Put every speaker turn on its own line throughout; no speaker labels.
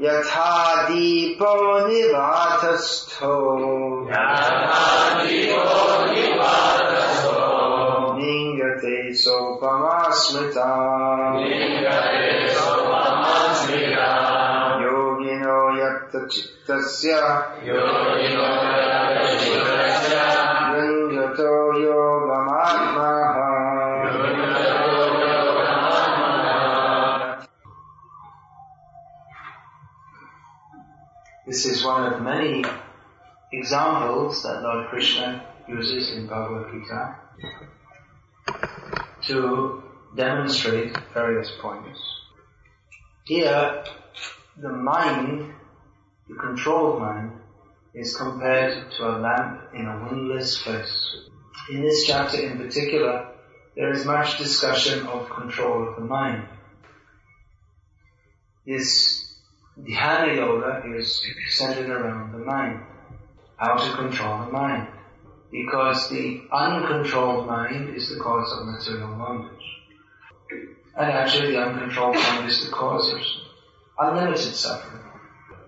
यथा दीपो निवातस्थो लिङ्गते सोपमा स्मृता योगिनो यत्र
This is one of many examples that Lord Krishna uses in Bhagavad Gita to demonstrate various points. Here, the mind, the controlled mind, is compared to a lamp in a windless place. In this chapter in particular, there is much discussion of control of the mind. This Dhyana yoga is centered around the mind. How to control the mind. Because the uncontrolled mind is the cause of material bondage. And actually the uncontrolled mind is the cause of unlimited suffering.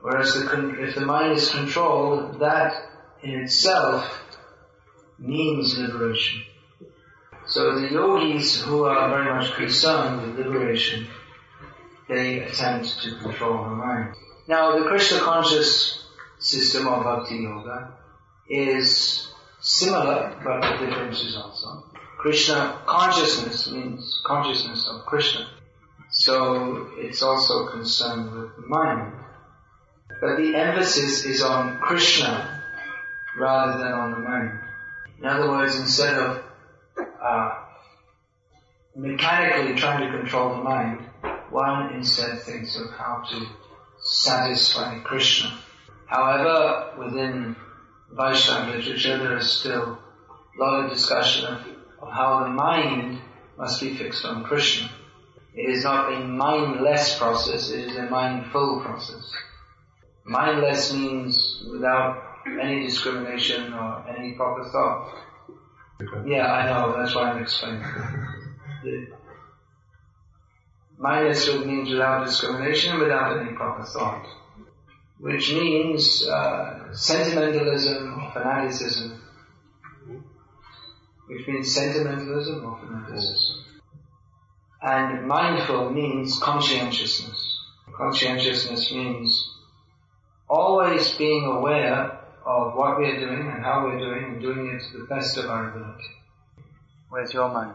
Whereas the, con- if the mind is controlled, that in itself means liberation. So the yogis who are very much concerned with liberation they attempt to control the mind. Now, the Krishna conscious system of Bhakti Yoga is similar, but with differences also. Krishna consciousness means consciousness of Krishna. So, it's also concerned with the mind. But the emphasis is on Krishna rather than on the mind. In other words, instead of uh, mechanically trying to control the mind, one instead thinks of how to satisfy Krishna. However, within Vaishnava literature there is still a lot of discussion of, of how the mind must be fixed on Krishna. It is not a mindless process, it is a mindful process. Mindless means without any discrimination or any proper thought. Yeah, I know, that's why I'm explaining. Mindless means without discrimination, without any proper thought. Which means uh, sentimentalism or fanaticism. Which means sentimentalism or fanaticism. And mindful means conscientiousness. Conscientiousness means always being aware of what we are doing and how we're doing and doing it to the best of our ability. Where's your mind?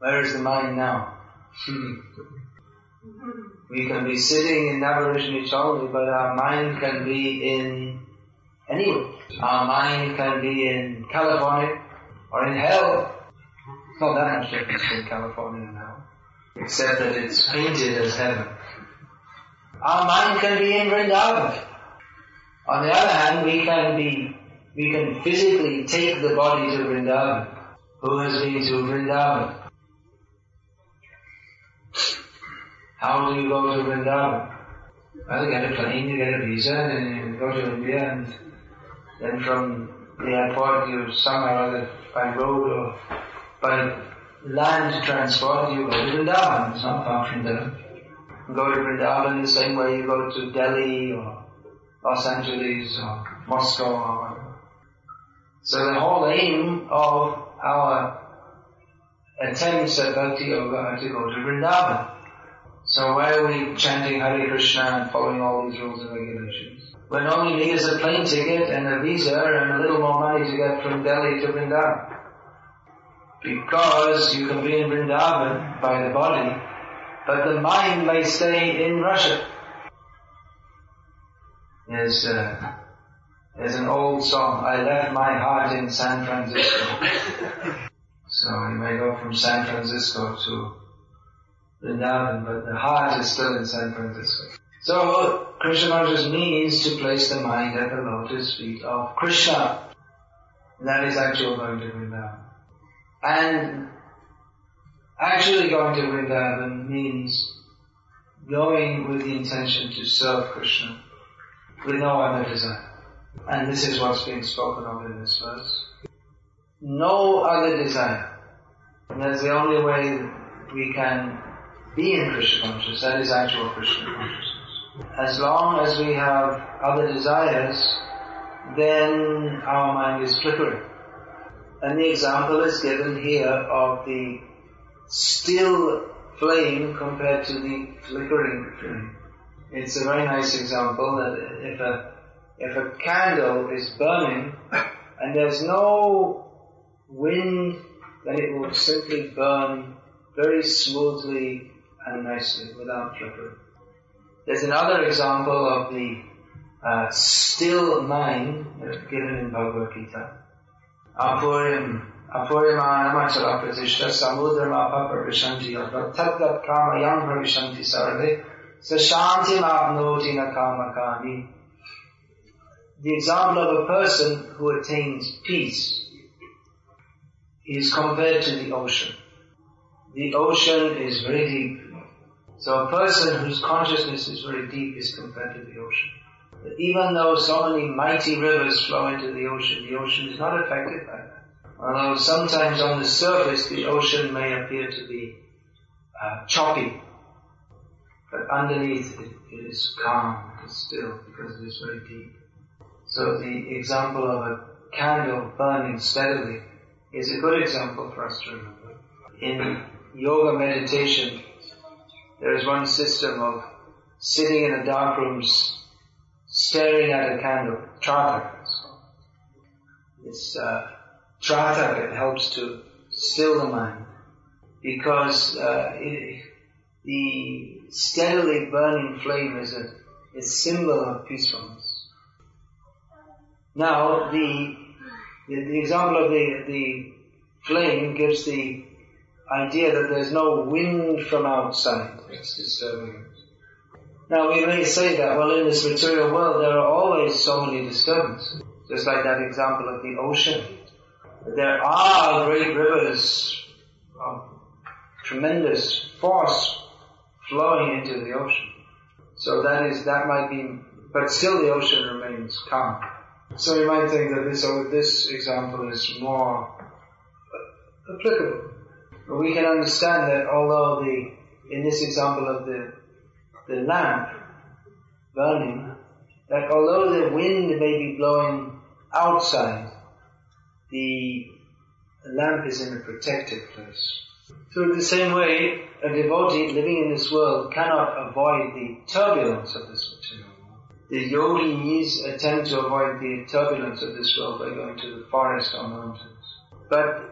Where is the mind now? we can be sitting in Navarishnich only, but our mind can be in anywhere. Our mind can be in California or in hell. It's Not that much difference between California and hell, except that it's painted as heaven. Our mind can be in Vrindavan. On the other hand, we can be, we can physically take the body to Vrindavan. Who has been to Vrindavan? How do you go to Vrindavan? Well, you get a plane, you get a visa, and you go to India, and then from the airport you somehow or other by road or by land transport you go to Vrindavan. It's not far from there. You go to Vrindavan the same way you go to Delhi or Los Angeles or Moscow or whatever. So the whole aim of our attempts at Bhakti Yoga are to go to Vrindavan. So why are we chanting Hare Krishna and following all these rules and regulations? When all you need is a plane ticket and a visa and a little more money to get from Delhi to Vrindavan. Because you can be in Vrindavan by the body, but the mind may stay in Russia. There's, uh, there's an old song, I left my heart in San Francisco. so you may go from San Francisco to Vrindavan, but the heart is still in San Francisco. So, Krishna consciousness means to place the mind at the lotus feet of Krishna. That is actually going to Vrindavan. And actually going to Vrindavan means going with the intention to serve Krishna with no other desire. And this is what's being spoken of in this verse. No other desire. And that's the only way we can be in Krishna consciousness. That is actual Krishna consciousness. As long as we have other desires, then our mind is flickering. And the example is given here of the still flame compared to the flickering flame. It's a very nice example that if a, if a candle is burning and there's no wind, then it will simply burn very smoothly and nicely without flickering. There's another example of the uh, still mind given in Bhagavad Gita. Apurim, apurimanamachala pratishta samudram apaparishanti tatat kama yang pravishanti sarve sashanti mapnoti na kama kami. The example of a person who attains peace is compared to the ocean. The ocean is very deep. So a person whose consciousness is very deep is compared to the ocean. But even though so many mighty rivers flow into the ocean, the ocean is not affected by that. Although sometimes on the surface the ocean may appear to be uh, choppy, but underneath it, it is calm, it is still, because it is very deep. So the example of a candle burning steadily is a good example for us to remember. In yoga meditation, there is one system of sitting in a dark room staring at a candle, tratak. This uh, tratak helps to still the mind because uh, it, the steadily burning flame is a, a symbol of peacefulness. Now, the, the, the example of the, the flame gives the idea that there's no wind from outside that's disturbing it. Now we may say that, well in this material world there are always so many disturbances. Just like that example of the ocean. There are great rivers of tremendous force flowing into the ocean. So that is, that might be, but still the ocean remains calm. So you might think that this, this example is more applicable. But we can understand that although the, in this example of the, the lamp burning, that although the wind may be blowing outside, the lamp is in a protected place. So in the same way, a devotee living in this world cannot avoid the turbulence of this material world. The yogis attempt to avoid the turbulence of this world by going to the forest or mountains. But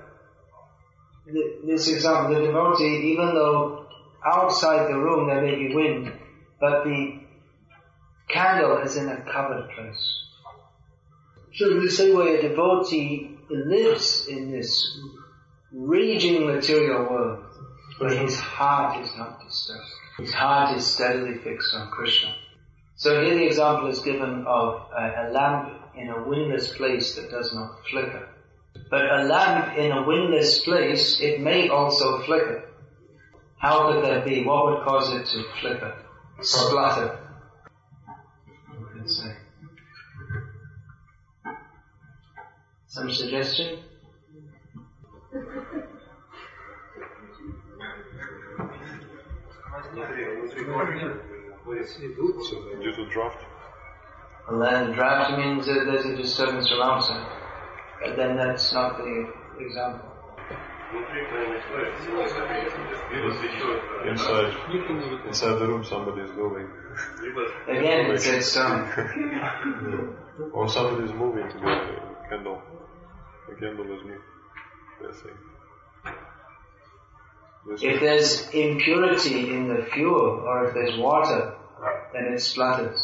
this example, the devotee, even though outside the room there may be wind, but the candle is in a covered place. So in the same way, a devotee lives in this raging material world, but his heart is not disturbed. His heart is steadily fixed on Krishna. So here the example is given of a, a lamp in a windless place that does not flicker. But a lamp in a windless place, it may also flicker. How could that be? What would cause it to flicker? Splutter. You can say. Some suggestion?
Due to draft.
And then draft means that there's a disturbance from outside. But then that's not the example.
Inside, inside the room somebody is moving.
Again, it's its stone.
Or somebody is moving the candle. The candle is moving. That's it. This
If there's impurity in the fuel or if there's water, then it splatters.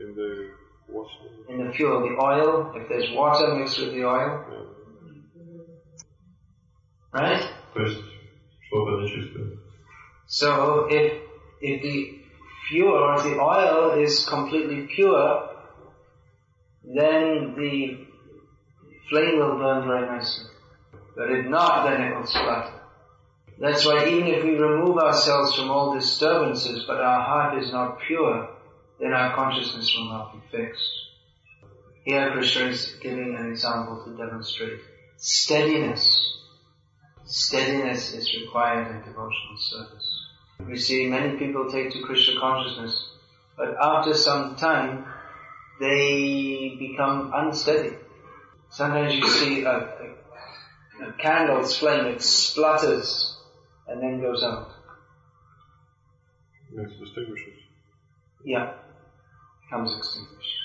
In the wash.
In the fuel, the oil, if there's water mixed with the oil,
Yeah.
right?
То есть что-то нечистое.
So if, if the fuel, if the oil is completely pure, then the flame will burn very nicely. But if not, then it will splatter. That's why even if we remove ourselves from all disturbances, but our heart is not pure, then our consciousness will not be fixed. Here Krishna is giving an example to demonstrate steadiness. Steadiness is required in devotional service. We see many people take to Krishna consciousness, but after some time, they become unsteady. Sometimes you see a, a, a candle's flame, it splutters and then goes out.
It distinguishes.
Yeah, becomes extinguished.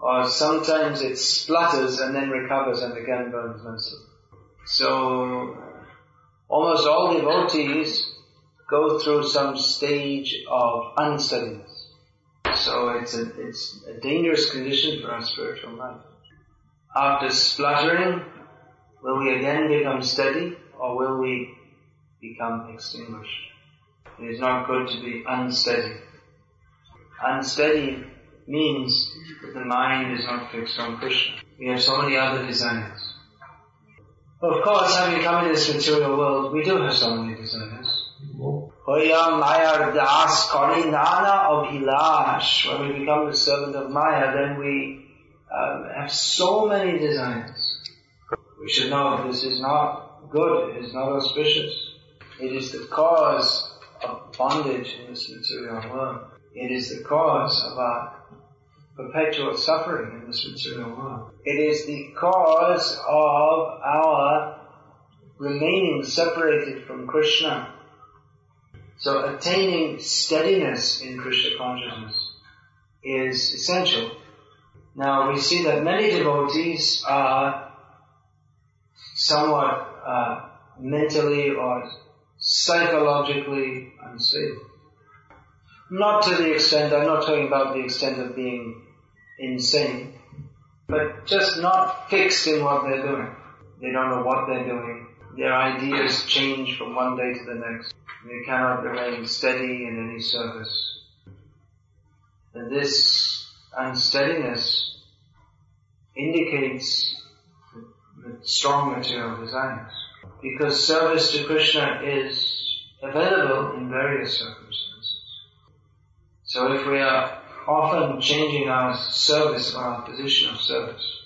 Or sometimes it splutters and then recovers and again burns nicely. So, almost all devotees go through some stage of unsteadiness. So it's a, it's a dangerous condition for our spiritual life. After spluttering, will we again become steady or will we become extinguished? It is not good to be unsteady. Unsteady means that the mind is not fixed on Krishna. We have so many other desires. Of course, having come in this material world, we do have so many desires. Hoya Maya Das Kari Nana Abhilash. When we become the servant of Maya, then we um, have so many desires. We should know this is not good, it is not auspicious. It is the cause of bondage in this material world. It is the cause of our perpetual suffering in this material world. It is the cause of our remaining separated from Krishna. So attaining steadiness in Krishna consciousness is essential. Now we see that many devotees are somewhat uh, mentally or psychologically unstable. Not to the extent, I'm not talking about the extent of being insane, but just not fixed in what they're doing. They don't know what they're doing. Their ideas change from one day to the next. They cannot remain steady in any service. And this unsteadiness indicates the strong material desires. Because service to Krishna is available in various circumstances. So if we are often changing our service our position of service,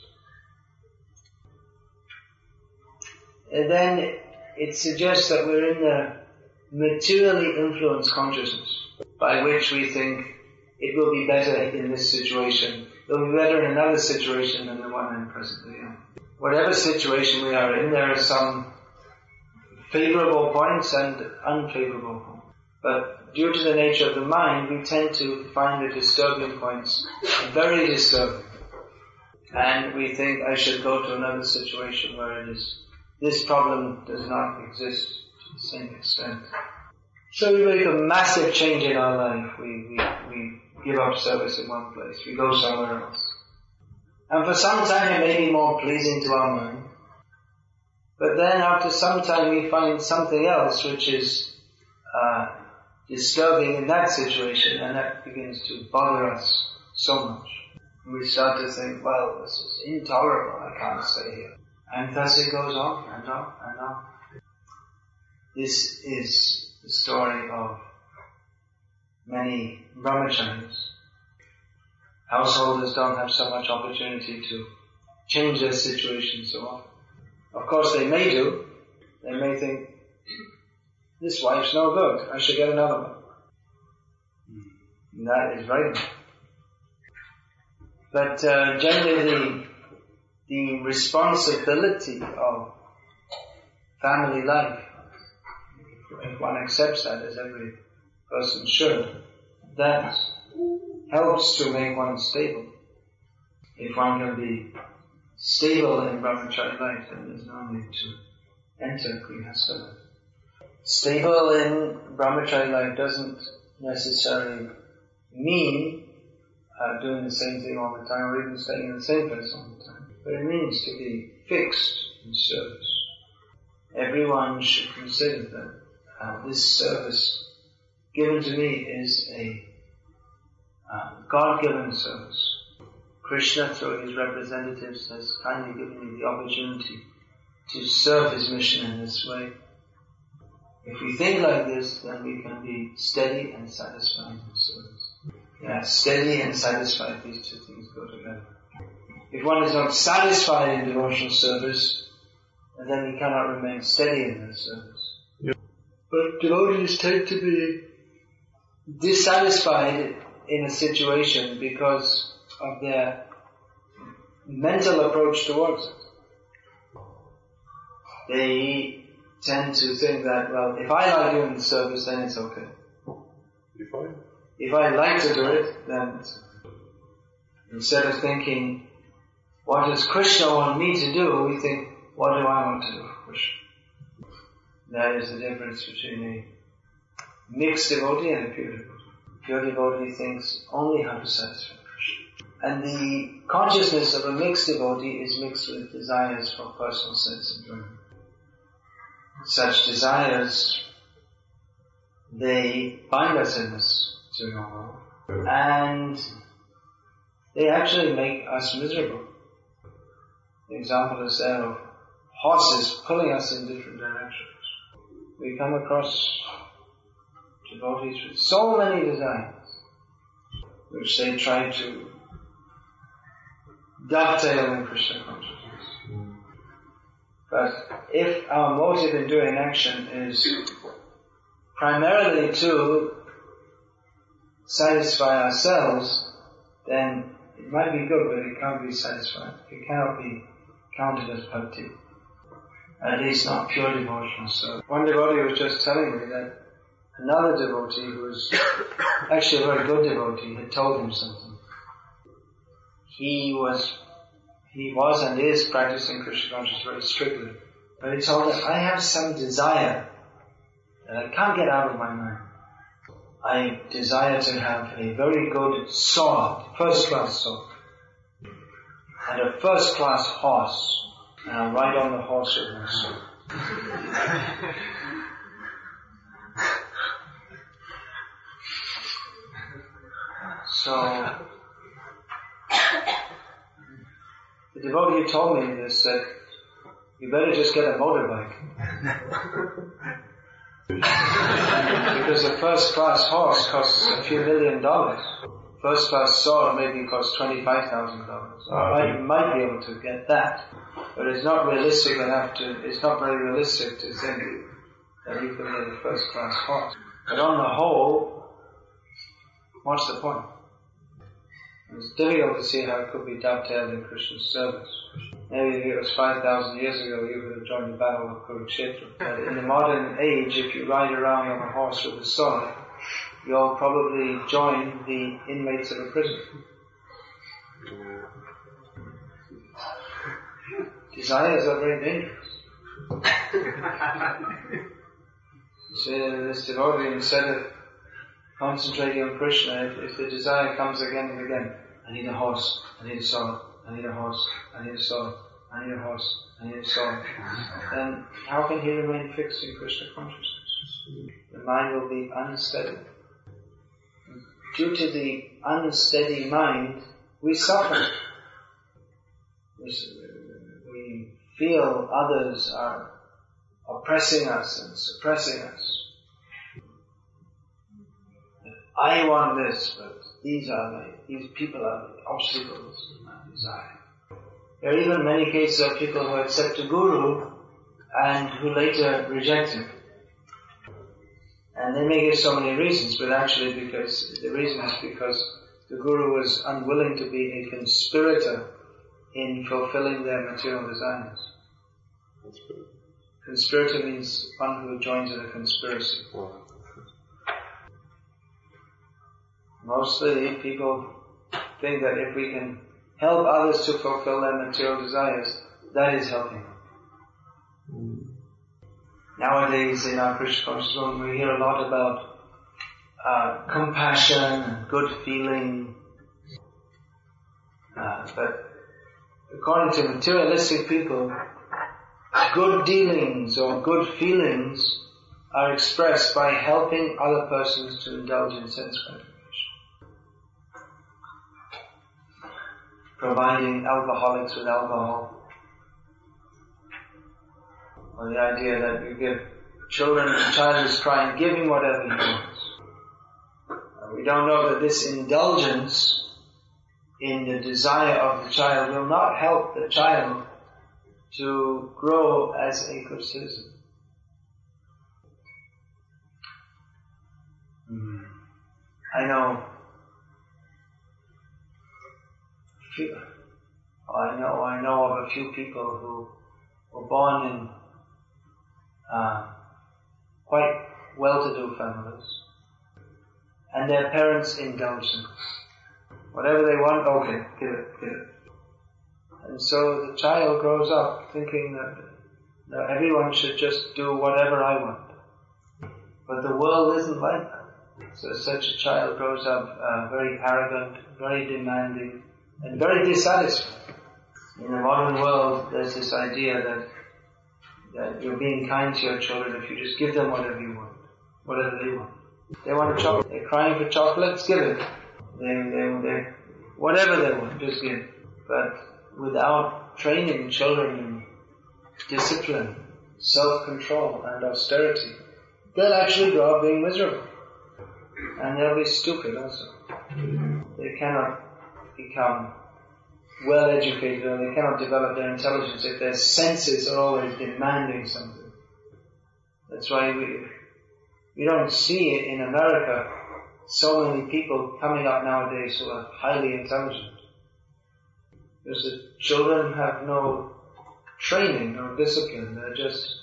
then it suggests that we're in the materially influenced consciousness by which we think it will be better in this situation, it will be better in another situation than the one I'm presently in. Whatever situation we are in, there are some favorable points and unfavorable points. But due to the nature of the mind, we tend to find the disturbing points very disturbing. And we think I should go to another situation where it is, this problem does not exist to the same extent. So we make a massive change in our life. We, we, we give up service in one place. We go somewhere else. And for some time it may be more pleasing to our mind. But then after some time we find something else which is uh, disturbing in that situation and that begins to bother us so much. And we start to think, well, this is intolerable, I can't stay here. And thus it goes on and on and on. This is the story of many brahmacharis. Householders don't have so much opportunity to change their situation so often. Of course they may do. They may think, this wife's no good, I should get another one. And that is right. But uh, generally the, the responsibility of family life if one accepts that as every person should, that helps to make one stable. If one can be stable in brahmachari life, then there's no need to enter grihastha life. Stable in brahmachari life doesn't necessarily mean uh, doing the same thing all the time or even staying in the same place all the time. But it means to be fixed in service. Everyone should consider that uh, this service given to me is a uh, God-given service. Krishna, through his representatives, has kindly given me the opportunity to serve his mission in this way. If we think like this, then we can be steady and satisfied in service. Yeah, steady and satisfied, these two things go together. If one is not satisfied in devotional service, then he cannot remain steady in the service.
Yeah.
But devotees tend to be dissatisfied in a situation because of their mental approach towards it. They tend to think that, well, if I like doing the service, then it's okay.
You fine?
If I like to do it, then. Instead of thinking, what does Krishna want me to do, we think, what do I want to do for Krishna? That is the difference between a mixed devotee and a pure devotee. Pure devotee thinks only how to satisfy Krishna. And the consciousness of a mixed devotee is mixed with desires for personal sense enjoyment. Such desires, they bind us in this material world. And they actually make us miserable. The example is there of horses pulling us in different directions. We come across devotees with so many desires, which they try to dovetail in Krishna consciousness. But if our motive in doing action is primarily to satisfy ourselves, then it might be good, but it can't be satisfied. It cannot be counted as bhakti. At least not pure devotion. So one devotee was just telling me that another devotee who was actually a very good devotee had told him something. He was he was and is practicing Krishna consciousness very strictly. But he told him, I have some desire that I can't get out of my mind. I desire to have a very good sword, first class sword, and a first class horse, and I'll ride on the horse with my sword. so, the devotee who told me this said, you better just get a motorbike. because a first class horse costs a few million dollars. First class sword maybe costs twenty-five thousand dollars. Ah, I might be able to get that, but it's not realistic enough to. It's not very realistic to think that you can get a first class horse. But on the whole, what's the point? It's difficult to see how it could be dovetailed in Krishna service. Maybe if it was 5,000 years ago, you would have joined the battle of Kurukshetra. But in the modern age, if you ride around on a horse with a sword, you'll probably join the inmates of a prison. Desires are very dangerous. so this devotee, instead of concentrating on Krishna, if, if the desire comes again and again, I need a horse, I need a sword, I need a horse, I need a sword, I need a horse, I need a sword, then how can he remain fixed in Krishna consciousness? The mind will be unsteady. Due to the unsteady mind, we suffer. We, we feel others are oppressing us and suppressing us. I want this, but these are my, these people are the obstacles to my desire. There are even many cases of people who accept a guru and who later reject him. And they may give so many reasons, but actually because, the reason is because the guru was unwilling to be a conspirator in fulfilling their material desires. Conspirator means one who joins in a conspiracy. Mostly people think that if we can help others to fulfill their material desires, that is helping. Nowadays in our Krishna conscious world we hear a lot about uh, compassion and good feeling. Uh, but according to materialistic people, good dealings or good feelings are expressed by helping other persons to indulge in sense gratification. Providing alcoholics with alcohol. Or the idea that you give children, a child is crying, give him whatever he wants. We don't know that this indulgence in the desire of the child will not help the child to grow as a good citizen. Hmm. I know. I know. I know of a few people who were born in uh, quite well-to-do families, and their parents indulged them. Whatever they want, okay, give it, give it. And so the child grows up thinking that, that everyone should just do whatever I want. But the world isn't like that. So such a child grows up uh, very arrogant, very demanding, and very dissatisfied. In the modern world, there's this idea that that you're being kind to your children if you just give them whatever you want, whatever they want. They want a chocolate. They're crying for chocolates. Give it. They, they, they, whatever they want, just give. But without training children in discipline, self-control, and austerity, they'll actually grow up being miserable. And they'll be stupid also. They cannot become well educated or they cannot develop their intelligence if their senses are always demanding something. That's why we, we don't see it in America so many people coming up nowadays who are highly intelligent. Because the children have no training, no discipline. They're just,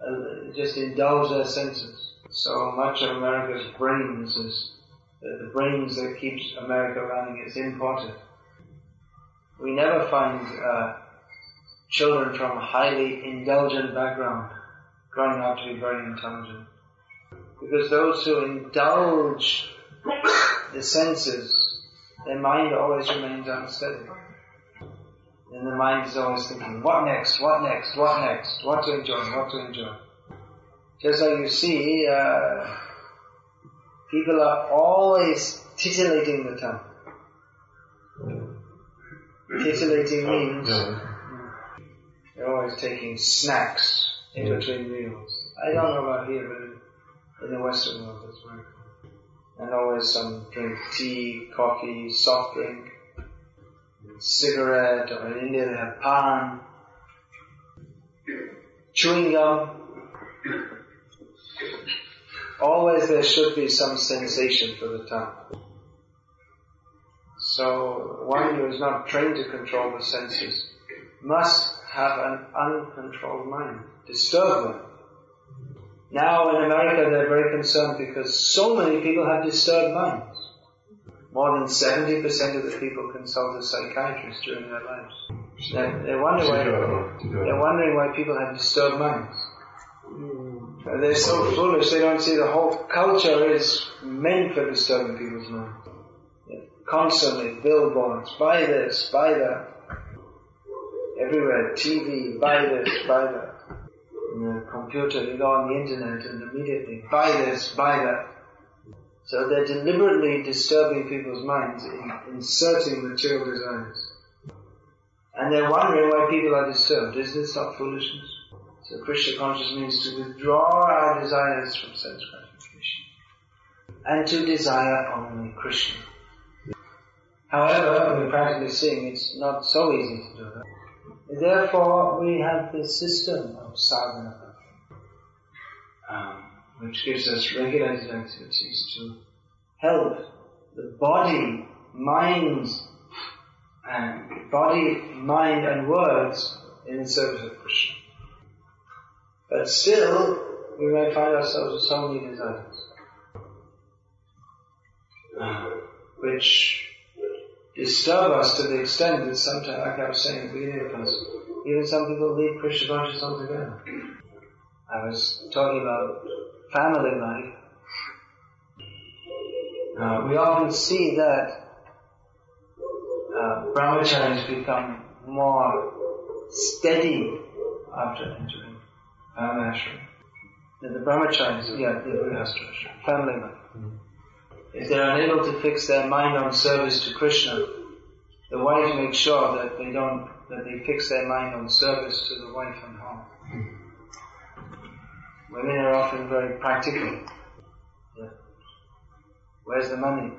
uh, just indulge their senses. So much of America's brains is, the brains that keeps America running is imported. We never find uh, children from a highly indulgent background growing up to be very intelligent. Because those who indulge the senses, their mind always remains unsteady. And the mind is always thinking, what next, what next, what next, what to enjoy, what to enjoy. Just like you see, uh, people are always titillating the tongue. Titillating oh, means they're always taking snacks in between meals. I don't know about here, but in, the Western world it's very common. And always some drink tea, coffee, soft drink, cigarette, or in India they have pan, chewing gum. Always there should be some sensation for the tongue. So one who is not trained to control the senses must have an uncontrolled mind, disturbed mind. Now in America they're very concerned because so many people have disturbed minds. More than 70% of the people consult a psychiatrist during their lives. They're, they wonder why, they're wondering why people have disturbed minds. They're so foolish they don't see the whole culture is meant for disturbing people's minds. Constantly billboards, buy this, buy that. Everywhere, TV, buy this, buy that. the computer, you go on the internet and immediately buy this, buy that. So they're deliberately disturbing people's minds in inserting material desires. And they're wondering why people are disturbed. Is this not foolishness? So Krishna consciousness means to withdraw our desires from sense gratification and to desire only Krishna. However, we're practically seeing it's not so easy to do that. Therefore, we have this system of sadhana, um, which gives us regulated activities to help the body, mind, and body, mind, and words in the service of Krishna. But still, we may find ourselves with so many desires, uh, which disturb us to the extent that sometimes, like I was saying at the beginning of class, even some people leave Krishna consciousness altogether. I was talking about family life. Uh, we often see that uh, brahmacharis become more steady after entering Ah, Varnashram. the brahmacharis, yeah, the family life. Mm-hmm. If they're unable to fix their mind on service to Krishna, the wife makes sure that they don't, that they fix their mind on service to the wife and home. Mm-hmm. Women are often very practical. Yeah. Where's the money?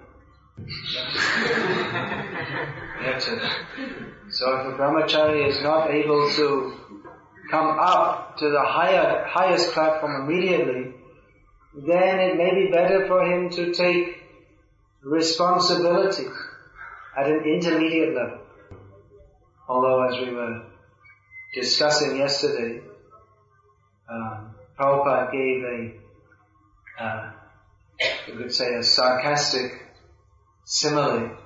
So if a brahmachari is not able to come up to the higher, highest platform immediately, then it may be better for him to take responsibility at an intermediate level. Although as we were discussing yesterday, um, Prabhupada gave a, uh, you could say a sarcastic simile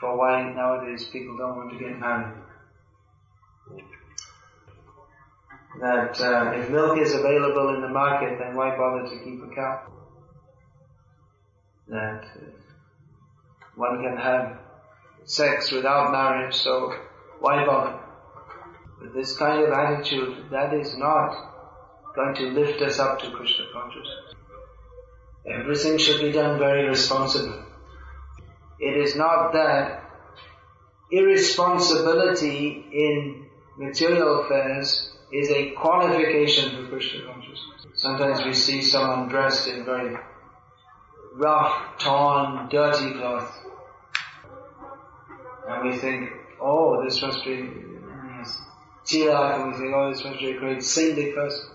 for why nowadays people don't want to get married. That uh, if milk is available in the market, then why bother to keep a cow? That uh, one can have sex without marriage, so why bother? But this kind of attitude, that is not going to lift us up to Krishna consciousness. Everything should be done very responsibly. It is not that irresponsibility in material affairs is a qualification for Krishna consciousness. Sometimes we see someone dressed in very rough, torn, dirty cloth. And we think, oh, this must be, yes, tilak, and we think, oh, this must be a great saintly person.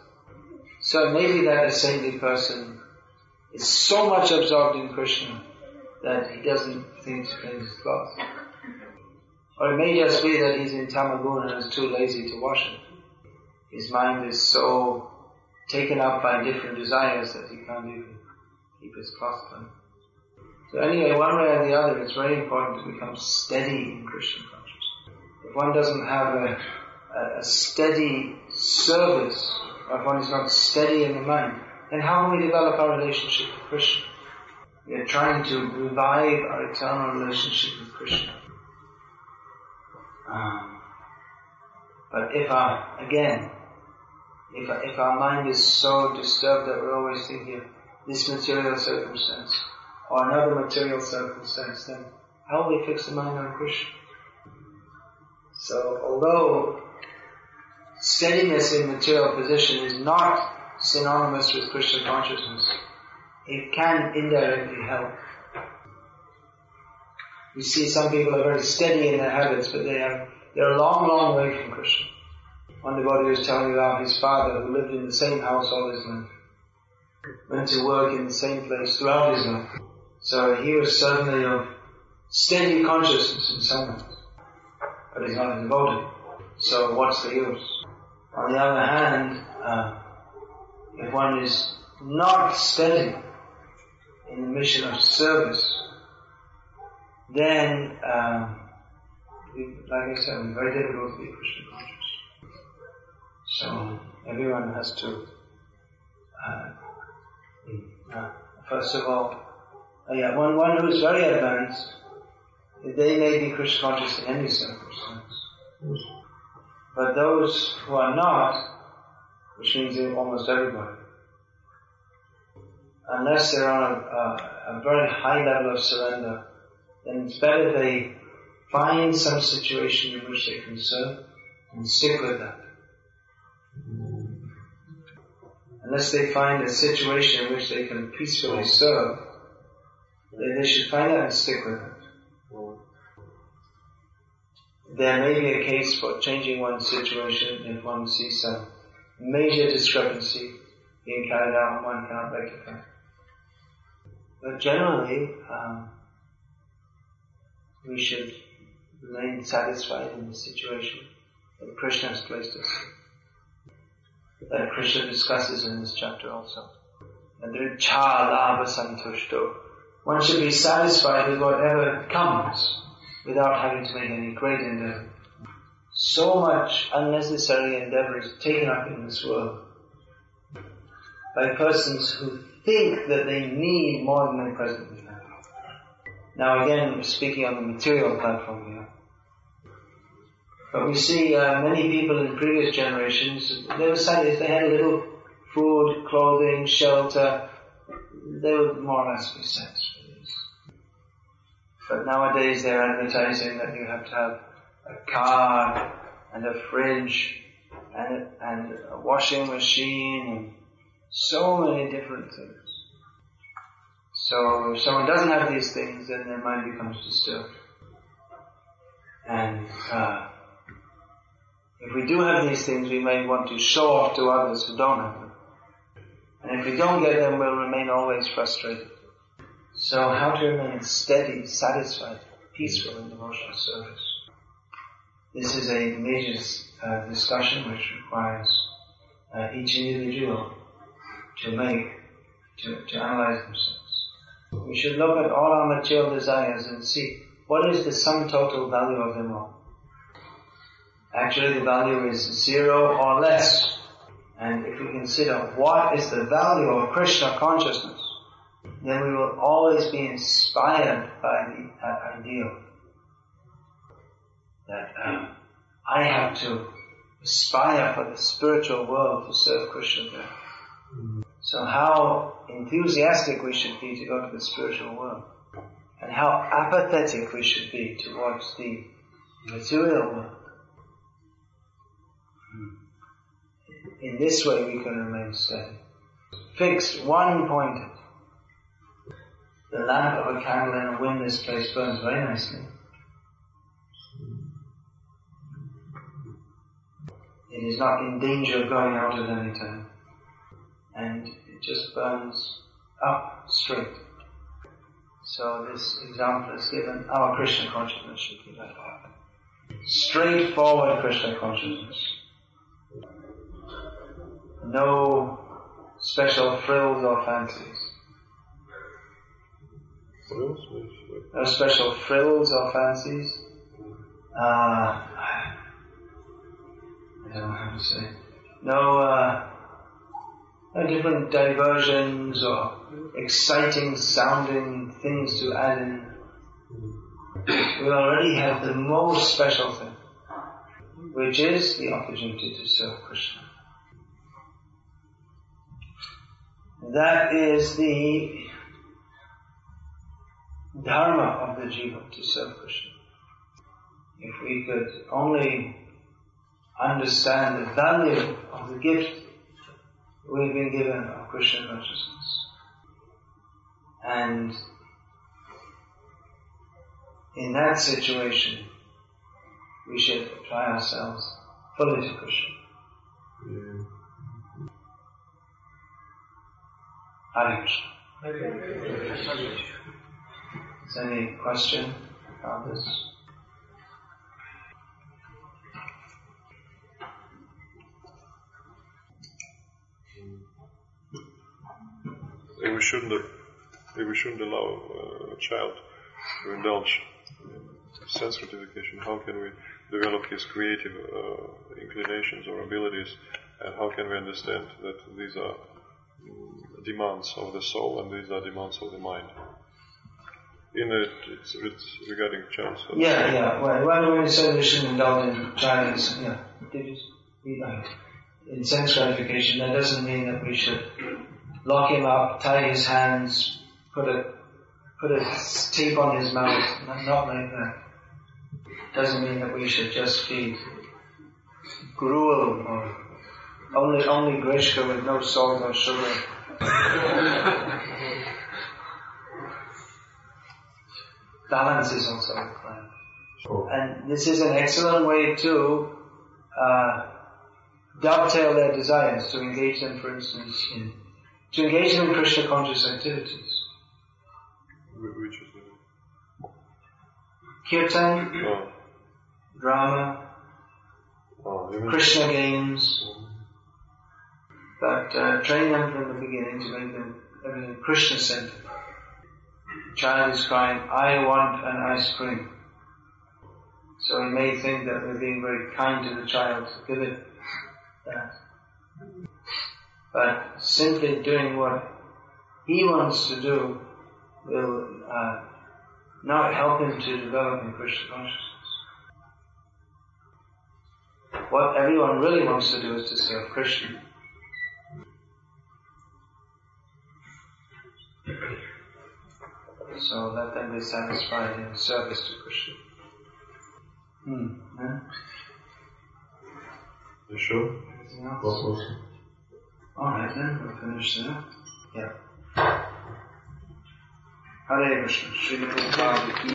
So maybe that a saintly person is so much absorbed in Krishna that he doesn't think to clean his clothes. Or it may just be that he's in Tamagun and is too lazy to wash it. His mind is so taken up by different desires that he can't even keep his clean. So anyway, one way or the other, it's very important to become steady in Krishna consciousness. If one doesn't have a, a, steady service, if one is not steady in the mind, then how can we develop our relationship with Krishna? We are trying to revive our eternal relationship with Krishna. Um, but if our, again, if, if our mind is so disturbed that we're always thinking of this material circumstance or another material circumstance, then how will we fix the mind on Krishna? So although steadiness in material position is not synonymous with Krishna consciousness, it can indirectly help. You see some people are very steady in their habits, but they have, they're a long, long way from Krishna. One devotee was telling me about his father who lived in the same house all his life. Went to work in the same place throughout his life. So he was certainly of steady consciousness in some ways. But he's not a devotee. So what's the use? On the other hand, uh, if one is not steady in the mission of service, then, um, like I said, it's very difficult to be a conscious. So everyone has to, uh, uh, first of all, uh, yeah, one, one who is very advanced, they may be Krishna conscious in any circumstance. But those who are not, which means almost everybody, unless they're on a, a, a very high level of surrender, then it's better they find some situation in which they can serve and stick with that. Unless they find a situation in which they can peacefully serve, then they should find that and stick with it. There may be a case for changing one's situation if one sees some major discrepancy being carried out one cannot rectify. But generally, um, we should remain satisfied in the situation that Krishna has placed us. That Krishna discusses in this chapter also. santushto. One should be satisfied with whatever comes without having to make any great endeavor. So much unnecessary endeavor is taken up in this world by persons who think that they need more than they presently have. Now again, speaking on the material platform here. But we see uh, many people in previous generations, they were satisfied if they had a little food, clothing, shelter, they would more or less be sent. But nowadays they're advertising that you have to have a car and a fridge and, and a washing machine and so many different things. So if someone doesn't have these things, then their mind becomes disturbed. And uh, if we do have these things, we may want to show off to others who don't have them. And if we don't get them, we'll remain always frustrated. So how to remain steady, satisfied, peaceful in devotional service. This is a major uh, discussion which requires uh, each individual to make, to, to analyze themselves. We should look at all our material desires and see what is the sum total value of them all. Actually, the value is zero or less. And if we consider what is the value of Krishna consciousness, then we will always be inspired by the ideal that um, I have to aspire for the spiritual world to serve Krishna there. So how enthusiastic we should be to go to the spiritual world, and how apathetic we should be towards the material world. In this way we can remain steady. Fixed, one pointed. The lamp of a candle in a windless place burns very nicely. It is not in danger of going out at any time. And it just burns up straight. So this example is given, our Krishna consciousness should be like that. Straightforward Krishna consciousness. No special frills or fancies.
Which-
No special frills or fancies. Uh, I don't know how to say. No, uh, no different diversions or exciting sounding things to add in. We already have the most special thing, which is the opportunity to serve Krishna. That is the dharma of the jiva to serve Krishna. If we could only understand the value of the gift we've been given of Krishna consciousness. And in that situation, we should apply ourselves fully to Krishna. Hare Krishna. Is any question about this?
We shouldn't, we shouldn't allow uh, a child to indulge in sense gratification, how can we develop his creative uh, inclinations or abilities, and how can we understand that these are demands of the soul and these are demands of the mind? In it, it's, it's regarding so-
Yeah, yeah. Well, when we said we shouldn't indulge in Chinese, yeah? In sense gratification, that doesn't mean that we should lock him up, tie his hands, put a put a tape on his mouth. Not like that. Doesn't mean that we should just feed gruel or only only grishka with no salt or sugar. Balance is also required. And this is an excellent way to uh, dovetail their desires, to engage them, for instance, in to engage them in Krishna conscious activities.
Which is
Kirtan,
oh,
drama,
oh,
Krishna games, but uh, train them from the beginning to make them everything Krishna centered. The child is crying, I want an ice cream. So he may think that we're being very kind to the child to give it that. But simply doing what he wants to do will uh, not help him to develop in Krishna consciousness. What everyone really wants to do is to serve Krishna. so let them be satisfied in service to Krishna. Hmm. Yeah?
You sure?
Anything else?
Awesome.
Alright then, we'll finish there. Yeah. Hare Krishna. Srila Prabhupada.